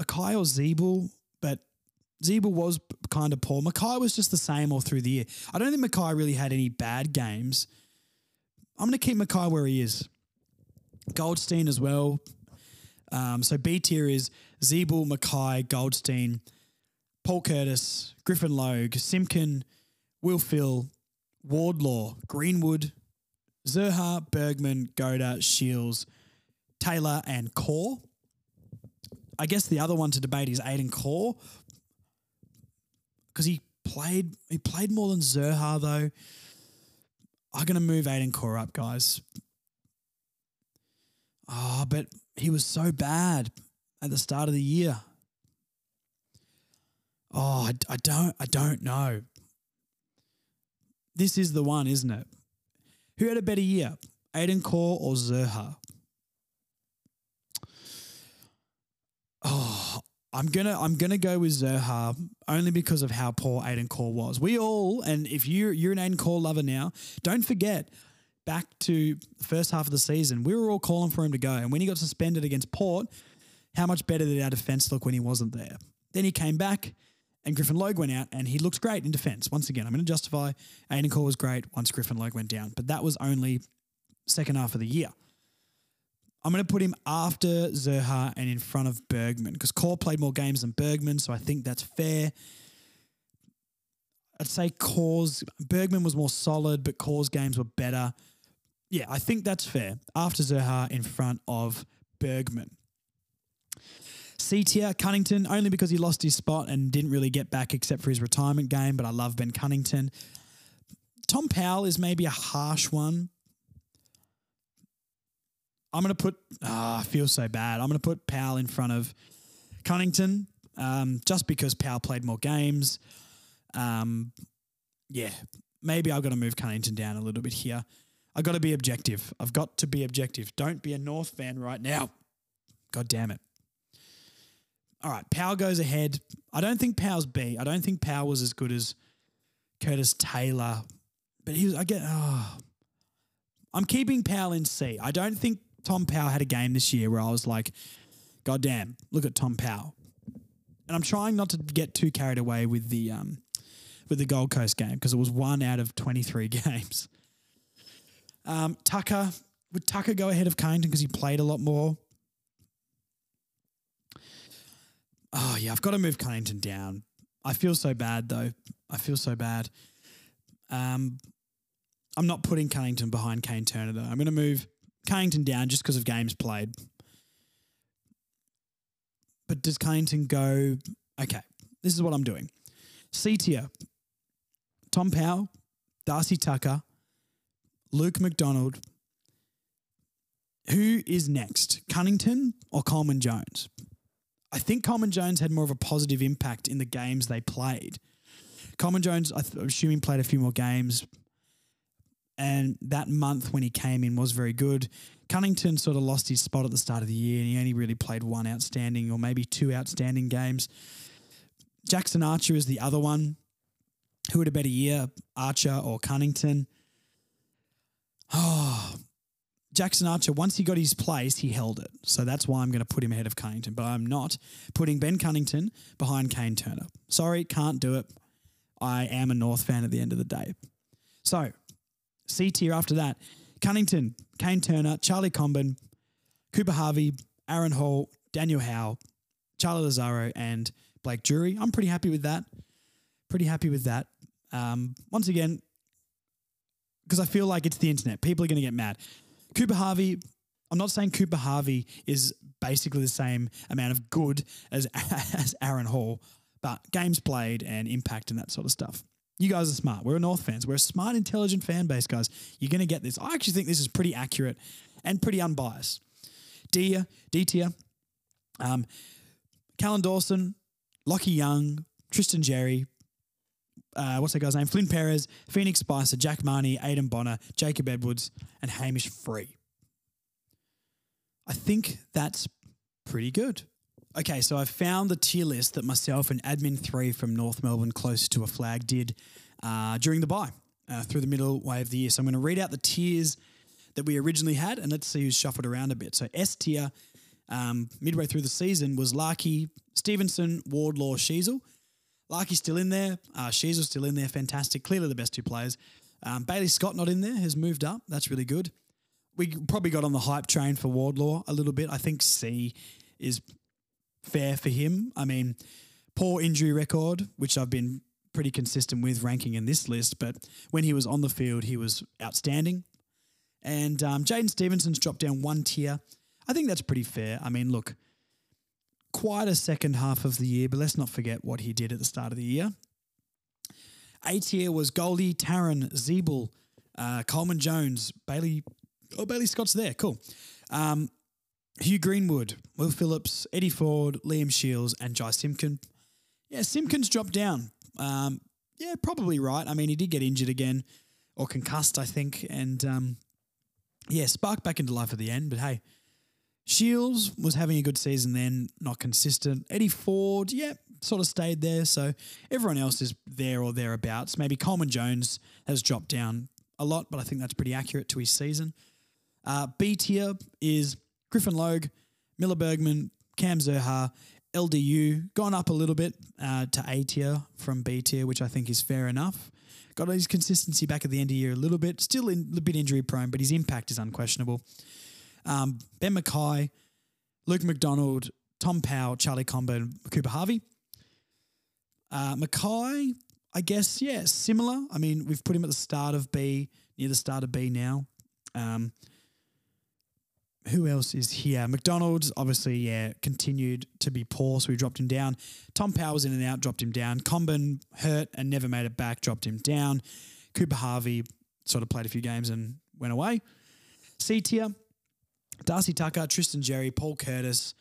McKay or Ziebell, but Ziebell was kind of poor. McKay was just the same all through the year. I don't think McKay really had any bad games. I'm going to keep McKay where he is. Goldstein as well. Um, so B tier is Ziebell, McKay, Goldstein, Paul Curtis, Griffin Logue, Simpkin, Will Phil, Wardlaw, Greenwood, Zurhaar, Bergman, Goater, Shields, Taylor, and Corr. I guess the other one to debate is Aidan Corr because he played he played more than Zurhaar though. I'm gonna move Aidan Corr up, guys. Ah, oh, but he was so bad at the start of the year. Oh, I, I don't I don't know. This is the one, isn't it? Who had a better year, Aidan Corr or Zurhaar? Oh, I'm gonna I'm gonna go with Zurhaar only because of how poor Aidan Corr was. We all, and if you you're an Aidan Corr lover now, don't forget back to the first half of the season, we were all calling for him to go. And when he got suspended against Port, how much better did our defense look when he wasn't there? Then he came back and Griffin Logue went out and he looked great in defence. Once again, I'm going to justify Aidan Corr was great once Griffin Logue went down, but that was only second half of the year. I'm going to put him after Zurhaar and in front of Bergman because Corr played more games than Bergman, so I think that's fair. I'd say Corr's Bergman was more solid, but Corr's games were better. Yeah, I think that's fair. After Zurhaar in front of Bergman. C tier, Cunnington, only because he lost his spot and didn't really get back except for his retirement game, but I love Ben Cunnington. Tom Powell is maybe a harsh one. I'm going to put, ah, I feel so bad. I'm going to put Powell in front of Cunnington um, just because Powell played more games. Um, yeah, maybe I've got to move Cunnington down a little bit here. I've got to be objective. I've got to be objective. Don't be a North fan right now. God damn it. All right, Powell goes ahead. I don't think Powell's B. I don't think Powell was as good as Curtis Taylor, but he was. I get. Oh, I'm keeping Powell in C. I don't think Tom Powell had a game this year where I was like, God damn, look at Tom Powell. And I'm trying not to get too carried away with the um, with the Gold Coast game because it was one out of 23 games. Um, Tucker, would Tucker go ahead of Cunnington because he played a lot more? Oh, yeah, I've got to move Cunnington down. I feel so bad, though. I feel so bad. Um, I'm not putting Cunnington behind Kayne Turner, though. I'm going to move Cunnington down just because of games played. But does Cunnington go? Okay, this is what I'm doing. C tier Tom Powell, Darcy Tucker, Luke McDonald. Who is next, Cunnington or Coleman Jones? I think Coleman Jones had more of a positive impact in the games they played. Coleman Jones, I'm assuming, played a few more games. And that month when he came in was very good. Cunnington sort of lost his spot at the start of the year and he only really played one outstanding or maybe two outstanding games. Jackson Archer is the other one. Who had a better year, Archer or Cunnington? Oh, Jackson Archer, once he got his place, he held it. So that's why I'm going to put him ahead of Cunnington. But I'm not putting Ben Cunnington behind Kayne Turner. Sorry, can't do it. I am a North fan at the end of the day. So, C tier after that Cunnington, Kayne Turner, Charlie Comben, Cooper Harvey, Aaron Hall, Daniel Howe, Charlie Lazzaro, and Blake Drury. I'm pretty happy with that. Pretty happy with that. Um, once again, because I feel like it's the internet. People are going to get mad. Cooper Harvey, I'm not saying Cooper Harvey is basically the same amount of good as, as Aaron Hall, but games played and impact and that sort of stuff. You guys are smart. We're North fans. We're a smart, intelligent fan base, guys. You're going to get this. I actually think this is pretty accurate and pretty unbiased. D, D tier, um, Kallan Dawson, Lachie Young, Tristan Xerri, uh, what's that guy's name? Flynn Perez, Phoenix Spicer, Jack Mahony, Aiden Bonar, Jacob Edwards, and Hamish Free. I think that's pretty good. Okay, so I've found the tier list that myself and Admin 3 from North Melbourne, close to a flag, did uh, during the buy uh, through the middle way of the year. So I'm going to read out the tiers that we originally had and let's see who's shuffled around a bit. So S tier, um, midway through the season, was Larkey, Stephenson, Wardlaw, Sheezel. Larkey's still in there. Uh, Sheezel's still in there. Fantastic. Clearly the best two players. Um, Bailey Scott not in there. Has moved up. That's really good. We probably got on the hype train for Wardlaw a little bit. I think C is fair for him. I mean, poor injury record, which I've been pretty consistent with ranking in this list, but when he was on the field, he was outstanding. And um, Jaidyn Stephenson's dropped down one tier. I think that's pretty fair. I mean, look, quite a second half of the year, but let's not forget what he did at the start of the year. A tier was Goldie, Tarryn, Ziebell, uh, Coleman Jones, Bailey. Oh, Bailey Scott's there. Cool. Um, Hugh Greenwood, Will Phillips, Eddie Ford, Liam Shields, and Jy Simpkin. Yeah, Simpkin's dropped down. Um, yeah, probably right. I mean, he did get injured again or concussed, I think. And um, yeah, sparked back into life at the end. But hey, Shields was having a good season then, not consistent. Eddie Ford, yeah, sort of stayed there. So everyone else is there or thereabouts. Maybe Coleman Jones has dropped down a lot, but I think that's pretty accurate to his season. Uh, B tier is Griffin Logue, Miller Bergman, Cam Zurhaar, LDU gone up a little bit uh, to A tier from B tier, which I think is fair enough. Got his consistency back at the end of the year a little bit, still in, a bit injury prone, but his impact is unquestionable. Um, ben McKay, Luke McDonald, Tom Powell, Charlie Comben, and Cooper Harvey. Uh, McKay, I guess, yeah, similar. I mean, we've put him at the start of B, near the start of B now. Um, who else is here? McDonald's, obviously, yeah, continued to be poor, so we dropped him down. Tom Powell was in and out, dropped him down. Comben hurt and never made it back, dropped him down. Cooper Harvey sort of played a few games and went away. C tier, Darcy Tucker, Tristan Xerri, Paul Curtis,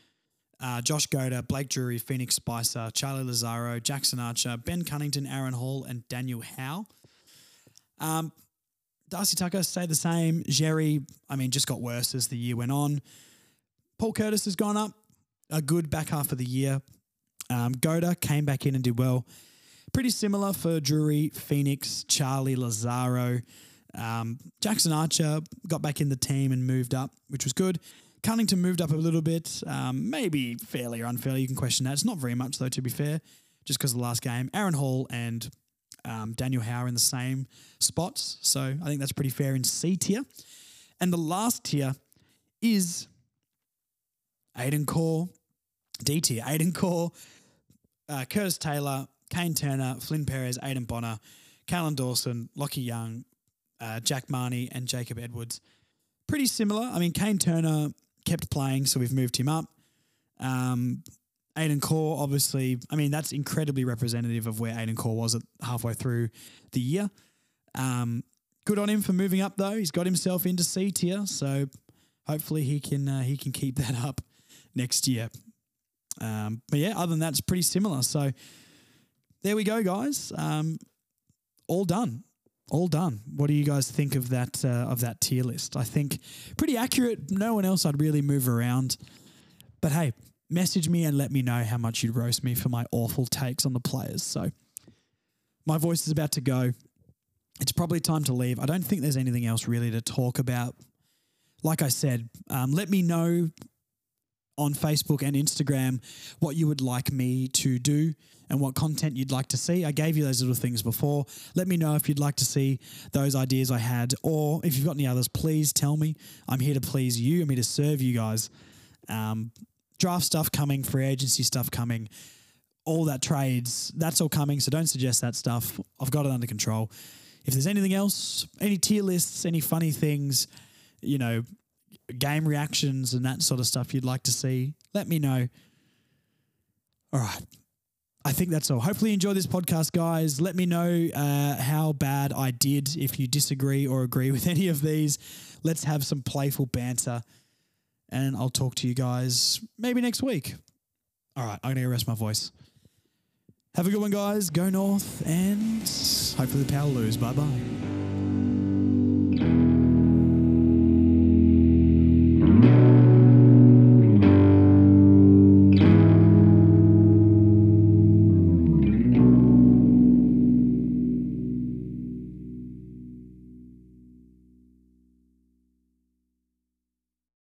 uh, Josh Goater, Blake Drury, Phoenix Spicer, Charlie Lazzaro, Jackson Archer, Ben Cunnington, Aaron Hall, and Daniel Howe. Um, Darcy Tucker stayed the same. Xerri, I mean, just got worse as the year went on. Paul Curtis has gone up a good back half of the year. Um, Goater came back in and did well. Pretty similar for Drury, Phoenix, Charlie, Lazzaro. Um, Jackson Archer got back in the team and moved up, which was good. Cunnington moved up a little bit, um, maybe fairly or unfairly. You can question that. It's not very much, though, to be fair, just because of the last game. Aaron Hall and um, Daniel Howe are in the same spots. So I think that's pretty fair in C tier. And the last tier is Aidan Corr, D tier. Aidan Corr, uh, Curtis Taylor, Kayne Turner, Flynn Perez, Aiden Bonar, Kallan Dawson, Lachie Young, uh, Jack Mahony, and Jacob Edwards. Pretty similar. I mean, Kayne Turner kept playing, so we've moved him up. Um, Aidan Corr, obviously, I mean, that's incredibly representative of where Aidan Corr was at halfway through the year. Um, good on him for moving up, though. He's got himself into C tier, so hopefully he can uh, he can keep that up next year. Um, but yeah, other than that, it's pretty similar. So there we go, guys. Um, all done all done. What do you guys think of that uh, of that tier list? I think pretty accurate. No one else I'd really move around. But hey, message me and let me know how much you'd roast me for my awful takes on the players. So my voice is about to go. It's probably time to leave. I don't think there's anything else really to talk about. Like I said, um, let me know on Facebook and Instagram what you would like me to do and what content you'd like to see. I gave you those little things before. Let me know if you'd like to see those ideas I had, or if you've got any others, please tell me. I'm here to please you. I'm here to serve you guys. Um, draft stuff coming, free agency stuff coming, all that trades, that's all coming. So don't suggest that stuff. I've got it under control. If there's anything else, any tier lists, any funny things, you know, game reactions and that sort of stuff you'd like to see, let me know. All right. I think that's all. Hopefully, you enjoy this podcast, guys. Let me know uh, how bad I did. If you disagree or agree with any of these, let's have some playful banter. And I'll talk to you guys maybe next week. All right, I'm going to rest my voice. Have a good one, guys. Go north, and hopefully the power lose. Bye bye.